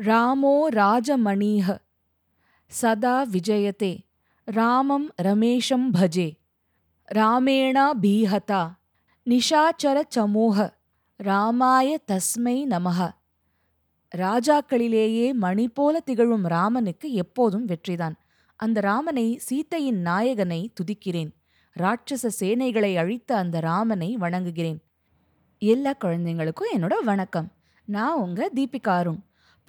ராமோ ராஜமணீஹ. சதா விஜயதே. ராமம் ரமேஷம் பஜே. ராமேணா பீஹதா. நிஷாச்சர சமூக ராமாய தஸ்மை நமஹ. ராஜாக்களிலேயே மணி போல திகழும் ராமனுக்கு எப்போதும் வெற்றிதான். அந்த ராமனை சீத்தையின் நாயகனை துதிக்கிறேன். ராட்சச சேனைகளை அழித்த அந்த ராமனை வணங்குகிறேன். எல்லா குழந்தைங்களுக்கும் என்னோட வணக்கம். நான் உங்க தீபிகாரும்.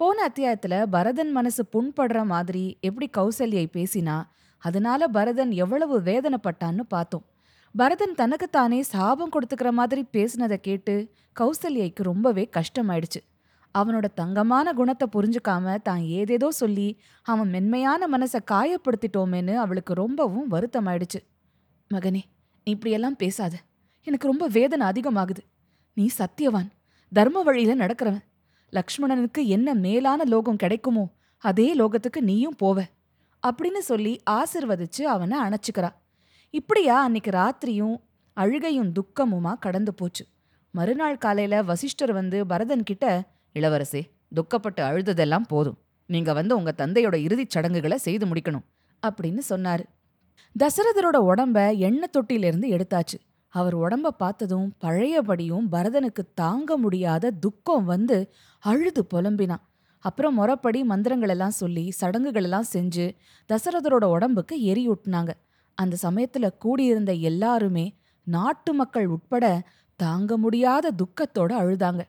போன அத்தியாயத்தில் பரதன் மனசு புண்படுற மாதிரி எப்படி கௌசல்யை பேசினா அதனால பரதன் எவ்வளவு வேதனைப்பட்டான்னு பார்த்தோம். பரதன் தனக்குத்தானே சாபம் கொடுத்துக்கிற மாதிரி பேசினதை கேட்டு கௌசல்யைக்கு ரொம்பவே கஷ்டமாயிடுச்சு. அவனோட தங்கமான குணத்தை புரிஞ்சுக்காம தான் ஏதேதோ சொல்லி அவன் மென்மையான மனசை காயப்படுத்திட்டோமேன்னு அவளுக்கு ரொம்பவும் வருத்தமாயிடுச்சு. மகனே நீ இப்படியெல்லாம் பேசாத. எனக்கு ரொம்ப வேதனை அதிகமாகுது. நீ சத்தியவான். தர்ம வழியில் நடக்கிறவன். லக்ஷ்மணனுக்கு என்ன மேலான லோகம் கிடைக்குமோ அதே லோகத்துக்கு நீயும் போவ அப்படின்னு சொல்லி ஆசிர்வதிச்சு அவனை அணைச்சிக்கிறா. இப்படியா அன்னைக்கு ராத்திரியும் அழுகையும் துக்கமுமா கடந்து போச்சு. மறுநாள் காலையில வசிஷ்டர் வந்து பரதன் கிட்ட இளவரசே துக்கப்பட்டு அழுததெல்லாம் போதும். நீங்க வந்து உங்க தந்தையோட இறுதிச் சடங்குகளை செய்து முடிக்கணும் அப்படின்னு சொன்னாரு. தசரதரோட உடம்ப எண்ணெய் தொட்டியிலிருந்து எடுத்தாச்சு. அவர் உடம்ப பார்த்ததும் பழையபடியும் பரதனுக்கு தாங்க முடியாத துக்கம் வந்து அழுது புலம்பினான். அப்புறம் முறப்படி மந்திரங்களெல்லாம் சொல்லி சடங்குகளெல்லாம் செஞ்சு தசரதரோட உடம்புக்கு எரியூட்டினாங்க. அந்த சமயத்துல கூடியிருந்த எல்லாருமே நாட்டு மக்கள் உட்பட தாங்க முடியாத துக்கத்தோட அழுதாங்க.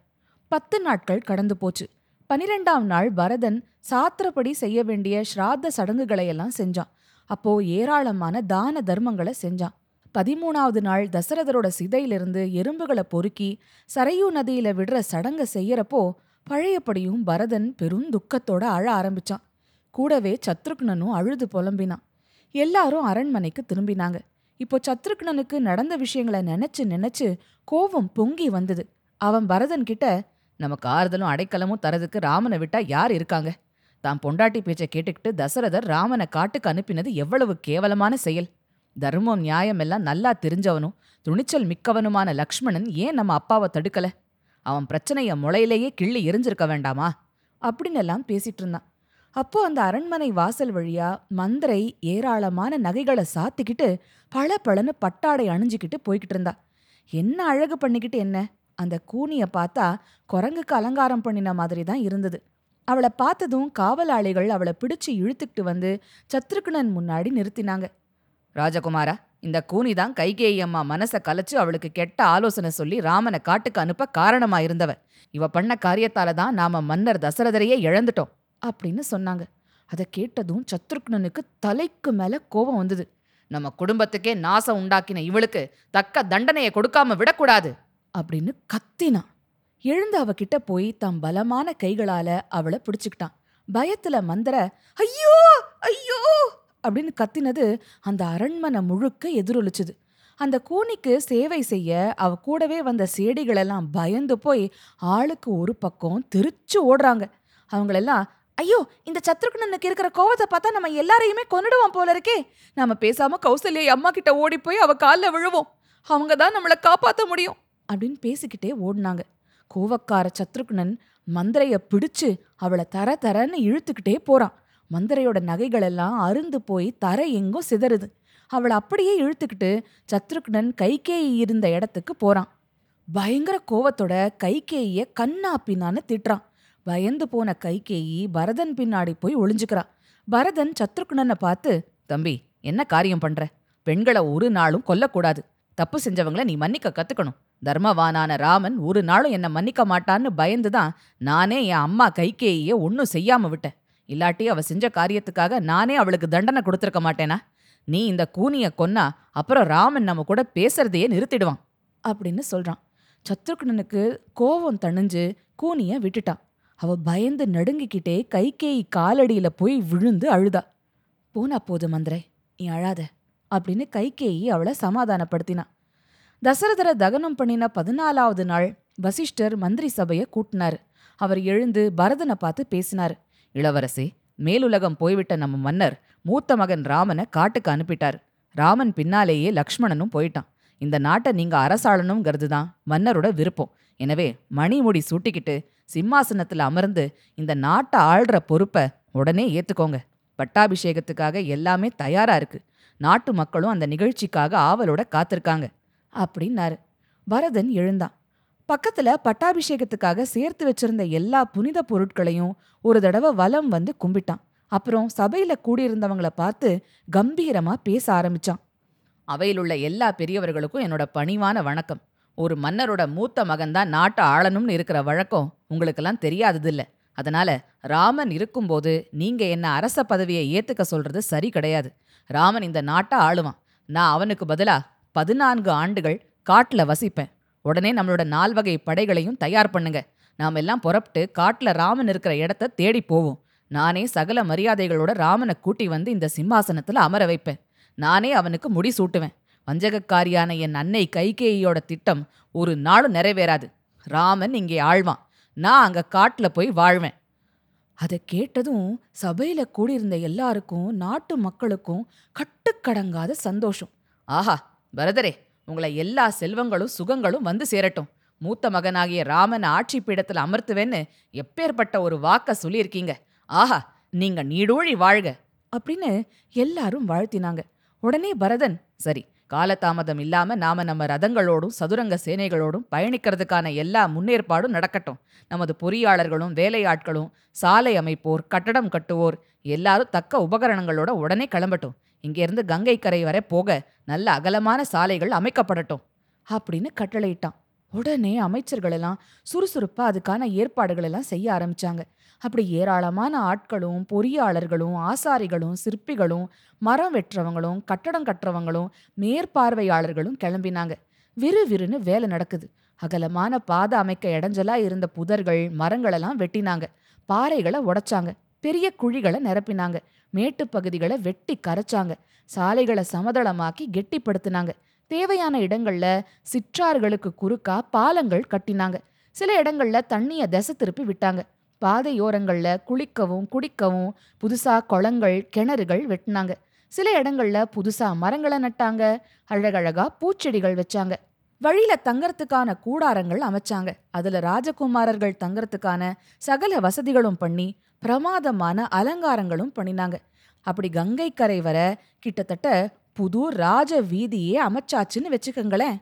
பத்து நாட்கள் கடந்து போச்சு. பனிரெண்டாம் நாள் பரதன் சாத்திரப்படி செய்ய வேண்டிய ஸ்ராத்த சடங்குகளையெல்லாம் செஞ்சான். அப்போ ஏராளமான தான தர்மங்களை செஞ்சான். பதிமூணாவது நாள் தசரதரோட சிதையிலிருந்து எறும்புகளை பொறுக்கி சரையூ நதியில விடுற சடங்க செய்யறப்போ பழையபடியும் பரதன் பெரும் துக்கத்தோட அழ ஆரம்பிச்சான். கூடவே சத்ருக்னனும் அழுது புலம்பினான். எல்லாரும் அரண்மனைக்கு திரும்பினாங்க. இப்போ சத்ருக்னனுக்கு நடந்த விஷயங்களை நினைச்சு நினைச்சு கோவம் பொங்கி வந்தது. அவன் பரதன் கிட்ட நமக்கு ஆறுதலும் அடைக்கலமும் தரதுக்கு ராமனை விட்டா யார் இருக்காங்க? தான் பொண்டாட்டி பேச்சை கேட்டுக்கிட்டு தசரதர் ராமனை காட்டுக்கு அனுப்பினது எவ்வளவு கேவலமான செயல். தர்மம் நியாயம் எல்லாம் நல்லா தெரிஞ்சவனும் துணிச்சல் மிக்கவனுமான லக்ஷ்மணன் ஏன் நம்ம அப்பாவை தடுக்கல? அவன் பிரச்சனைய முளையிலேயே கிள்ளி எரிஞ்சிருக்க வேண்டாமா? அப்படின்னு எல்லாம் பேசிட்டு இருந்தான். அப்போ அந்த அரண்மனை வாசல் வழியா மந்திரை ஏராளமான நகைகளை சாத்திக்கிட்டு பள பழன்னு பட்டாடை அணிஞ்சிக்கிட்டு போய்கிட்டு இருந்தா. என்ன அழகு பண்ணிக்கிட்டு என்ன? அந்த கூனிய பார்த்தா குரங்குக்கு அலங்காரம் பண்ணின மாதிரி தான் இருந்தது. அவளை பார்த்ததும் காவலாளிகள் அவளை பிடிச்சு இழுத்துக்கிட்டு வந்து சத்ருக்னன் முன்னாடி நிறுத்தினாங்க. ராஜகுமாரா இந்த கூனி தான் கைகேயி அம்மா மனசை கலைச்சு அவளுக்கு கெட்ட ஆலோசனை சொல்லி ராமனை காட்டுக்கு அனுப்ப காரணமா இருந்தவ இவ பண்ண காரியத்தால தான் நாம மன்னர் தசரதரையே இழந்துட்டோம் அப்படின்னு சொன்னாங்க. அதை கேட்டதும் சத்ருக்னனுக்கு தலைக்கு மேல கோபம் வந்தது. நம்ம குடும்பத்துக்கே நாசம் உண்டாக்கின இவளுக்கு தக்க தண்டனையை கொடுக்காம விடக்கூடாது அப்படின்னு கத்தினான். எழுந்து அவகிட்ட போய் தம் பலமான கைகளால அவளை பிடிச்சுக்கிட்டான். பயத்துல மந்திர ஐயோ! ஐயோ! அப்படின்னு கத்தினது அந்த அரண்மனை முழுக்க எதிரொலிச்சுது. அந்த கூனிக்கு சேவை செய்ய அவ கூடவே வந்த சேடிகளெல்லாம் பயந்து போய் ஆளுக்கு ஒரு பக்கம் திருச்சு ஓடுறாங்க. அவங்களெல்லாம் ஐயோ இந்த சத்ருக்னனுக்கு இருக்கிற கோவத்தை பார்த்தா நம்ம எல்லாரையுமே கொண்டுடுவோம் போல இருக்கே. நாம பேசாம கௌசல்யை அம்மா கிட்ட ஓடி போய் அவ காலில் விழுவோம். அவங்க தான் நம்மளை காப்பாற்ற முடியும். அப்படின்னு பேசிக்கிட்டே ஓடினாங்க. கோவக்கார சத்ருக்னன் மந்திரைய பிடிச்சு அவளை தர தரன்னு இழுத்துக்கிட்டே போறான். மந்திரையோட நகைகளெல்லாம் அருந்து போய் தர எங்கும் சிதறுது. அவளை அப்படியே இழுத்துக்கிட்டு சத்ருக்னன் கைகேயி இருந்த இடத்துக்கு போறான். பயங்கர கோவத்தோட கைகேயிய கண்ணாப்பினான்னு திட்டுறான். பயந்து போன கைகேயி பரதன் பின்னாடி போய் ஒளிஞ்சுக்கிறான். பரதன் சத்ருக்னனை பார்த்து தம்பி என்ன காரியம் பண்ற? பெண்களை ஒரு நாளும் கொல்லக்கூடாது. தப்பு செஞ்சவங்கள நீ மன்னிக்க கத்துக்கணும். தர்மவானான ராமன் ஒரு நாளும் என்னை மன்னிக்க மாட்டான்னு பயந்துதான் நானே என் அம்மா கைகேயிய ஒன்னும் செய்யாம விட்டேன். இல்லாட்டி அவ செஞ்ச காரியத்துக்காக நானே அவளுக்கு தண்டனை கொடுத்துருக்க மாட்டேனா? நீ இந்த கூனிய கொன்னா அப்புறம் ராமன் நம்ம கூட பேசுறதையே நிறுத்திடுவான். அப்படின்னு சொல்றான். சத்ருக்னனுக்கு கோவம் தணிஞ்சு கூனிய விட்டுட்டான். அவ பயந்து நடுங்கிக்கிட்டே கைகேயி காலடியில போய் விழுந்து அழுதா. போனா போது மந்திரை நீ அழாத அப்படின்னு கைகேயி அவளை சமாதானப்படுத்தினான் தசரதரை தகனம் பண்ணின பதினாலாவது நாள் வசிஷ்டர் மந்திரி சபையை கூட்டினாரு. அவர் எழுந்து பரதனை பார்த்து பேசினாரு. இளவரசே மேலுலகம் போய்விட்ட நம்ம மன்னர் மூத்த மகன் ராமனை காட்டுக்கு அனுப்பிட்டார். ராமன் பின்னாலேயே லக்ஷ்மணனும் போயிட்டான். இந்த நாட்டை நீங்க அரசாளணுங்கிறது தான் மன்னரோட விருப்பம். எனவே மணிமுடி சூட்டிக்கிட்டு சிம்மாசனத்துல அமர்ந்து இந்த நாட்டை ஆள்ற பொறுப்பை உடனே ஏத்துக்கோங்க. பட்டாபிஷேகத்துக்காக எல்லாமே தயாரா இருக்கு. நாட்டு மக்களும் அந்த நிகழ்ச்சிக்காக ஆவலோட காத்திருக்காங்க அப்படின்னாரு. பரதன் எழுந்தான். பக்கத்துல பட்டாபிஷேகத்துக்காக சேர்த்து வச்சிருந்த எல்லா புனித பொருட்களையும் ஒரு தடவை வலம் வந்து கும்பிட்டான். அப்புறம் சபையில கூடியிருந்தவங்கள பார்த்து கம்பீரமா பேச ஆரம்பிச்சான். அவையிலுள்ள எல்லா பெரியவர்களுக்கும் என்னோட பணிவான வணக்கம். ஒரு மன்னரோட மூத்த மகன்தான் நாட்டை ஆளணும்னு இருக்கிற வழக்கம் உங்களுக்கெல்லாம் தெரியாததில்ல. அதனால ராமன் இருக்கும்போது நீங்க என்ன அரச பதவியை ஏத்துக்க சொல்றது சரி கிடையாது. ராமன் இந்த நாட்டை ஆளுவான். நான் அவனுக்கு பதிலா பதினான்கு ஆண்டுகள் காட்டுல வசிப்பேன். உடனே நம்மளோட நால்வகை படைகளையும் தயார் பண்ணுங்க. நாம் எல்லாம் புறப்பட்டு காட்டில் ராமன் இருக்கிற இடத்த தேடி போவோம். நானே சகல மரியாதைகளோட ராமனை கூட்டி வந்து இந்த சிம்மாசனத்தில் அமர வைப்பேன். நானே அவனுக்கு முடி சூட்டுவேன். வஞ்சகக்காரியான என் அன்னை கைகேயியோட திட்டம் ஒரு நாளும் நிறைவேறாது. ராமன் இங்கே ஆழ்வான். நான் அங்கே காட்டில் போய் வாழ்வேன். அதை கேட்டதும் சபையில் கூடியிருந்த எல்லாருக்கும் நாட்டு மக்களுக்கும் கட்டுக்கடங்காத சந்தோஷம். ஆஹா பரதரே உங்களை எல்லா செல்வங்களும் சுகங்களும் வந்து சேரட்டும். மூத்த மகனாகிய ராமன் ஆட்சி பீடத்தில் அமர்த்துவேன்னு எப்பேற்பட்ட ஒரு வாக்க சொல்லியிருக்கீங்க. ஆஹா நீங்க நீடூழி வாழ்க அப்படின்னு எல்லாரும் வாழ்த்தினாங்க. உடனே பரதன் சரி காலதாமதம் இல்லாம நாம நம்ம ரதங்களோடும் சதுரங்க சேனைகளோடும் பயணிக்கிறதுக்கான எல்லா முன்னேற்பாடும் நடக்கட்டும். நமது பொறியாளர்களும் வேலையாட்களும் சாலை அமைப்போர் கட்டடம் கட்டுவோர் எல்லாரும் தக்க உபகரணங்களோட உடனே கிளம்பட்டும். இங்கிருந்து கங்கை கரை வரை போக நல்ல அகலமான சாலைகள் அமைக்கப்படட்டும் அப்படின்னு கட்டளையிட்டான். உடனே அமைச்சர்கள் எல்லாம் சுறுசுறுப்பா அதுக்கான ஏற்பாடுகளெல்லாம் செய்ய ஆரம்பிச்சாங்க. அப்படி ஏராளமான ஆட்களும் பொறியாளர்களும் ஆசாரிகளும் சிற்பிகளும் மரம் வெட்டுறவங்களும் கட்டடம் கட்டுறவங்களும் மேற்பார்வையாளர்களும் கிளம்பினாங்க. விறுவிறுன்னு வேலை நடக்குது. அகலமான பாதை அமைக்க இடைஞ்சலா இருந்த புதர்கள் மரங்களெல்லாம் வெட்டினாங்க. பாறைகளை உடைச்சாங்க. பெரிய குழிகளை நிரப்பினாங்க. மேட்டுப்பகுதிகளை வெட்டி கரைச்சாங்க. சாலைகளை சமதளமாக்கி கெட்டிப்படுத்தினாங்க. தேவையான இடங்கள்ல சிற்றார்களுக்கு குறுக்கா பாலங்கள் கட்டினாங்க. சில இடங்கள்ல தண்ணிய திசை திருப்பி விட்டாங்க. பாதையோரங்கள்ல குளிக்கவும் குடிக்கவும் புதுசா குளங்கள் கிணறுகள் வெட்டினாங்க. சில இடங்கள்ல புதுசா மரங்களை நட்டாங்க. அழகழகா பூச்செடிகள் வச்சாங்க. வழியில தங்கறதுக்கான கூடாரங்கள் அமைச்சாங்க. அதுல ராஜகுமாரர்கள் தங்கறதுக்கான சகல வசதிகளும் பண்ணி பிரமாதமான அலங்காரங்களும் பண்ணினாங்க. அப்படி கங்கை கரை வர கிட்டத்தட்ட புது ராஜ வீதியே அமைச்சாச்சுன்னு வச்சுக்கோங்களேன்.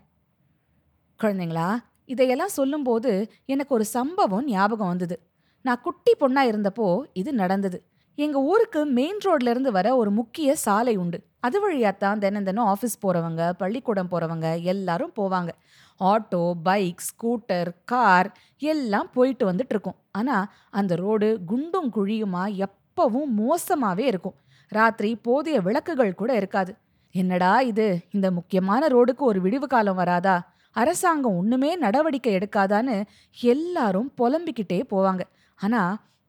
குழந்தைங்களா இதையெல்லாம் சொல்லும்போது எனக்கு ஒரு சம்பவம் ஞாபகம் வந்தது. நான் குட்டி பொண்ணா இருந்தப்போ இது நடந்தது. எங்க ஊருக்கு மெயின் ரோட்ல இருந்து வர ஒரு முக்கிய சாலை உண்டு. அது வழியாத்தான் தினம் தினம் ஆஃபீஸ் போறவங்க பள்ளிக்கூடம் போறவங்க எல்லாரும் போவாங்க. ஆட்டோ பைக் ஸ்கூட்டர் கார் எல்லாம் போயிட்டு வந்துட்டு இருக்கும். ஆனா அந்த ரோடு குண்டும் குழியுமா எப்பவும் மோசமாவே இருக்கும். ராத்திரி போதிய விளக்குகள் கூட இருக்காது. என்னடா இது? இந்த முக்கியமான ரோடுக்கு ஒரு விடிவு காலம் வராதா? அரசாங்கம் ஒண்ணுமே நடவடிக்கை எடுக்காதான்னு எல்லாரும் புலம்பிக்கிட்டே போவாங்க. ஆனா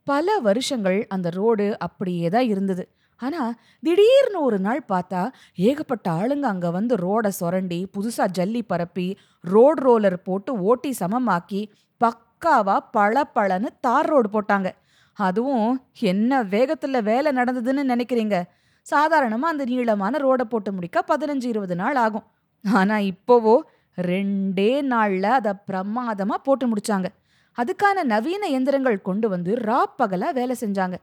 பல வருஷங்கள் அந்த ரோடு அப்படியே தான் இருந்தது. ஆனால் திடீர்னு ஒரு நாள் பார்த்தா ஏகப்பட்ட ஆளுங்க அங்கே வந்து ரோடை சொரண்டி புதுசாக ஜல்லி பரப்பி ரோட் ரோலர் போட்டு ஓட்டி சமமாக்கி பக்காவாக பழ பழன்னு தார் ரோடு போட்டாங்க. அதுவும் என்ன வேகத்தில் வேலை நடந்ததுன்னு நினைக்கிறீங்க? சாதாரணமாக அந்த நீளமான ரோடை போட்டு முடிக்க பதினஞ்சு இருபது நாள் ஆகும். ஆனால் இப்போவோ ரெண்டே நாளில் அதை பிரமாதமாக போட்டு முடிச்சாங்க. அதுக்கான நவீன எந்திரங்கள் கொண்டு வந்து ரா பகலா வேலை செஞ்சாங்க.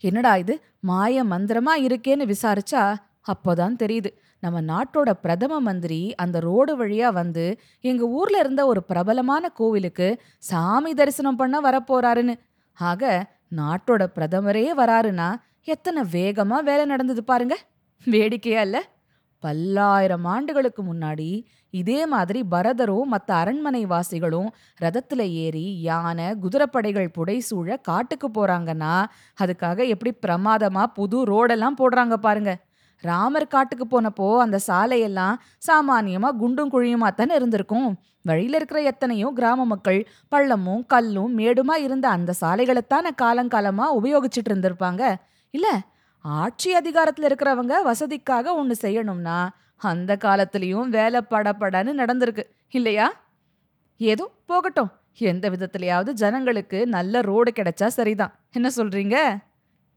என்னடா இது? மாய மந்திரமா இருக்கேன்னு விசாரிச்சா அப்போதான் தெரியுது. நம்ம நாட்டோட பிரதம மந்திரி அந்த ரோடு வழியா வந்து எங்க ஊர்ல இருந்த ஒரு பிரபலமான கோவிலுக்கு சாமி தரிசனம் பண்ண வரப்போறாருன்னு. ஆக நாட்டோட பிரதமரே வராருன்னா எத்தனை வேகமா வேலை நடந்தது பாருங்க. வேடிக்கையா இல்ல? பல்லாயிரம் ஆண்டுகளுக்கு முன்னாடி இதே மாதிரி பரதரும் மற்ற அரண்மனை வாசிகளும் ரதத்தில் ஏறி யானை குதிரைப்படைகள் புடைசூழ காட்டுக்கு போறாங்கன்னா அதுக்காக எப்படி பிரமாதமா புது ரோடெல்லாம் போடுறாங்க பாருங்க. ராமர் காட்டுக்கு போனப்போ அந்த சாலையெல்லாம் சாமானியமா குண்டும் குழியுமா தானே இருந்திருக்கும். வழியில் இருக்கிற எத்தனையோ கிராம மக்கள் பள்ளமும் கல்லும் மேடுமா இருந்த அந்த சாலைகளைத்தான காலங்காலமாக உபயோகிச்சுட்டு இருந்திருப்பாங்க. இல்லை ஆட்சி அதிகாரத்துல இருக்கிறவங்க வசதிக்காக ஒன்னு செய்யணும்னா அந்த காலத்திலயும் வேலை படப்படன்னு நடந்திருக்கு இல்லையா? ஏதோ போகட்டும். எந்த விதத்திலயாவது ஜனங்களுக்கு நல்ல ரோடு கிடைச்சா சரிதான். என்ன சொல்றீங்க?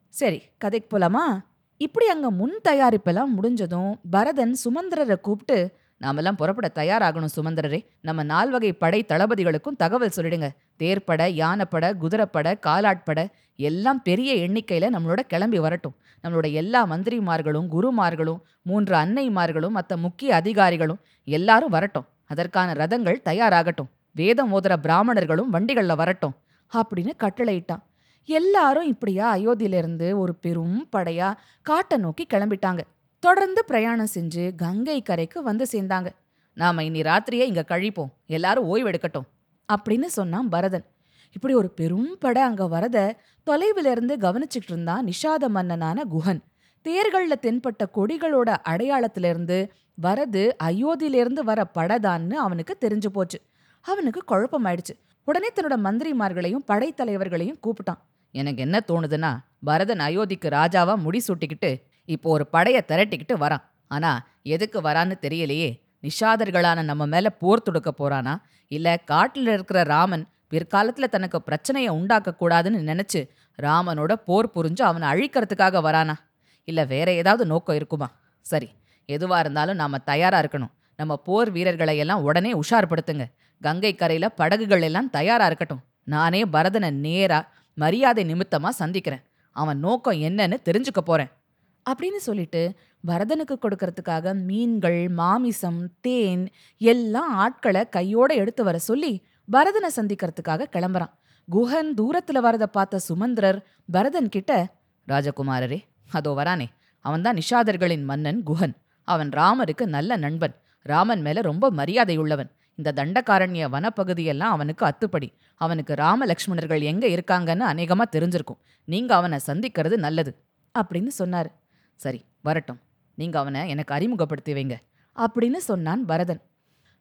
சரி கதைக்கு போலாமா? இப்படி அங்க முன் தயாரிப்பெல்லாம் முடிஞ்சதும் பரதன் சுமந்திரரை கூப்பிட்டு நாமெல்லாம் புறப்பட தயாராகணும் சுமந்திரரே. நம்ம நால்வகை படை தளபதிகளுக்கும் தகவல் சொல்லிடுங்க. தேர்ப்பட யானைப்பட குதிரைப்பட காலாட்பட எல்லாம் பெரிய எண்ணிக்கையில் நம்மளோட கிளம்பி வரட்டும். நம்மளோட எல்லா மந்திரிமார்களும் குருமார்களும் மூன்று அன்னைமார்களும் மற்ற முக்கிய அதிகாரிகளும் எல்லாரும் வரட்டும். அதற்கான ரதங்கள் தயாராகட்டும். வேதம் ஓதுற பிராமணர்களும் வண்டிகளில் வரட்டும். அப்படின்னு கட்டளையிட்டான். எல்லாரும் இப்படியா அயோத்தியிலிருந்து ஒரு பெரும் படையா காட்டை நோக்கி கிளம்பிட்டாங்க. தொடர்ந்து பிரயாணம் செஞ்சு கங்கை கரைக்கு வந்து சேர்ந்தாங்க. நாம இனி ராத்திரியே இங்க கழிப்போம். எல்லாரும் ஓய்வெடுக்கட்டும் அப்படின்னு சொன்னான் பரதன். இப்படி ஒரு பெரும் படை அங்க வரத தொலைவில் இருந்து கவனிச்சுட்டு இருந்தான் நிஷாத மன்னனான குஹன். தேர்கள்ல தென்பட்ட கொடிகளோட அடையாளத்திலிருந்து வரது அயோத்தியிலிருந்து வர படைதான்னு அவனுக்கு தெரிஞ்சு போச்சு. அவனுக்கு குழப்பமாயிடுச்சு. உடனே தன்னோட மந்திரிமார்களையும் படைத்தலைவர்களையும் கூப்பிட்டான். எனக்கு என்ன தோணுதுன்னா பரதன் அயோத்திக்கு ராஜாவா முடி சூட்டிக்கிட்டு இப்போ ஒரு படையை திரட்டிக்கிட்டு வரான். ஆனா எதுக்கு வரான்னு தெரியலையே. நிஷாதர்களான நம்ம மேல போர் தொடுக்க போறானா? இல்ல காட்டில் இருக்கிற ராமன் பிற்காலத்துல தனக்கு பிரச்சனையை உண்டாக்க கூடாதுன்னு நினைச்சு ராமனோட போர் புரிஞ்சு அவனை அழிக்கிறதுக்காக வரானா? இல்ல வேற ஏதாவது நோக்கம் இருக்குமா? சரி எதுவா இருந்தாலும் நாம தயாரா இருக்கணும். நம்ம போர் வீரர்களை எல்லாம் உடனே உஷார்படுத்துங்க. கங்கை கரையில படகுகள் எல்லாம் தயாரா இருக்கட்டும். நானே பரதனை நேரா மரியாதை நிமித்தமா சந்திக்கிறேன். அவன் நோக்கம் என்னன்னு தெரிஞ்சுக்க போறேன். அப்படின்னு சொல்லிட்டு பரதனுக்கு கொடுக்கறதுக்காக மீன்கள் மாமிசம் தேன் எல்லாம் ஆட்களை கையோட எடுத்து வர சொல்லி பரதனை சந்திக்கிறதுக்காக கிளம்புறான். குஹன் தூரத்துல வரத பார்த்த சுமந்திரர் பரதன் கிட்ட ராஜகுமாரரே அதோ வரானே. அவன்தான் நிஷாதர்களின் மன்னன் குஹன். அவன் ராமருக்கு நல்ல நண்பன். ராமன் மேல ரொம்ப மரியாதை உள்ளவன். இந்த தண்டகாரண்ய வனப்பகுதியெல்லாம் அவனுக்கு அத்துப்படி. அவனுக்கு ராமலக்ஷ்மணர்கள் எங்க இருக்காங்கன்னு அநேகமா தெரிஞ்சிருக்கும். நீங்க அவனை சந்திக்கிறது நல்லது. அப்படின்னு சொன்னாரு. சரி வரட்டும். நீங்க அவனை எனக்கு அறிமுகப்படுத்தி வைங்க அப்படின்னு சொன்னான் பரதன்.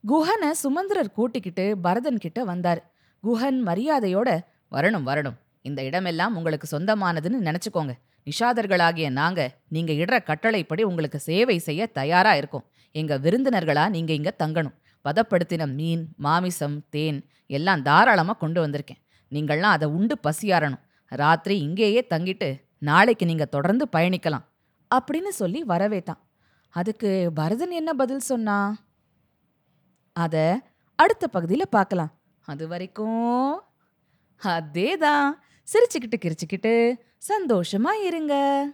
குஹனை சுமந்திரர் கூட்டிக்கிட்டு பரதன் கிட்ட வந்தார். குஹன் மரியாதையோட வரணும் வரணும். இந்த இடமெல்லாம் உங்களுக்கு சொந்தமானதுன்னு நினைச்சுக்கோங்க. நிஷாதர்களாகிய நாங்க நீங்க இடுற கட்டளைப்படி உங்களுக்கு சேவை செய்ய தயாரா இருக்கோம். எங்க விருந்தினர்களா நீங்க இங்க தங்கணும். பதப்படுத்தின மீன் மாமிசம் தேன் எல்லாம் தாராளமா கொண்டு வந்திருக்கேன். நீங்கள்லாம் அதை உண்டு பசியாறணும். ராத்திரி இங்கேயே தங்கிட்டு நாளைக்கு நீங்க தொடர்ந்து பயணிக்கலாம். அப்படின்னு சொல்லி வரவேட்டான். அதுக்கு பரதன் என்ன பதில் சொன்னா? அத அடுத்த பகுதியில் பார்க்கலாம். அது வரைக்கும் அதேதான். சிரிச்சுக்கிட்டு கிரிச்சுக்கிட்டு சந்தோஷமா இருங்க.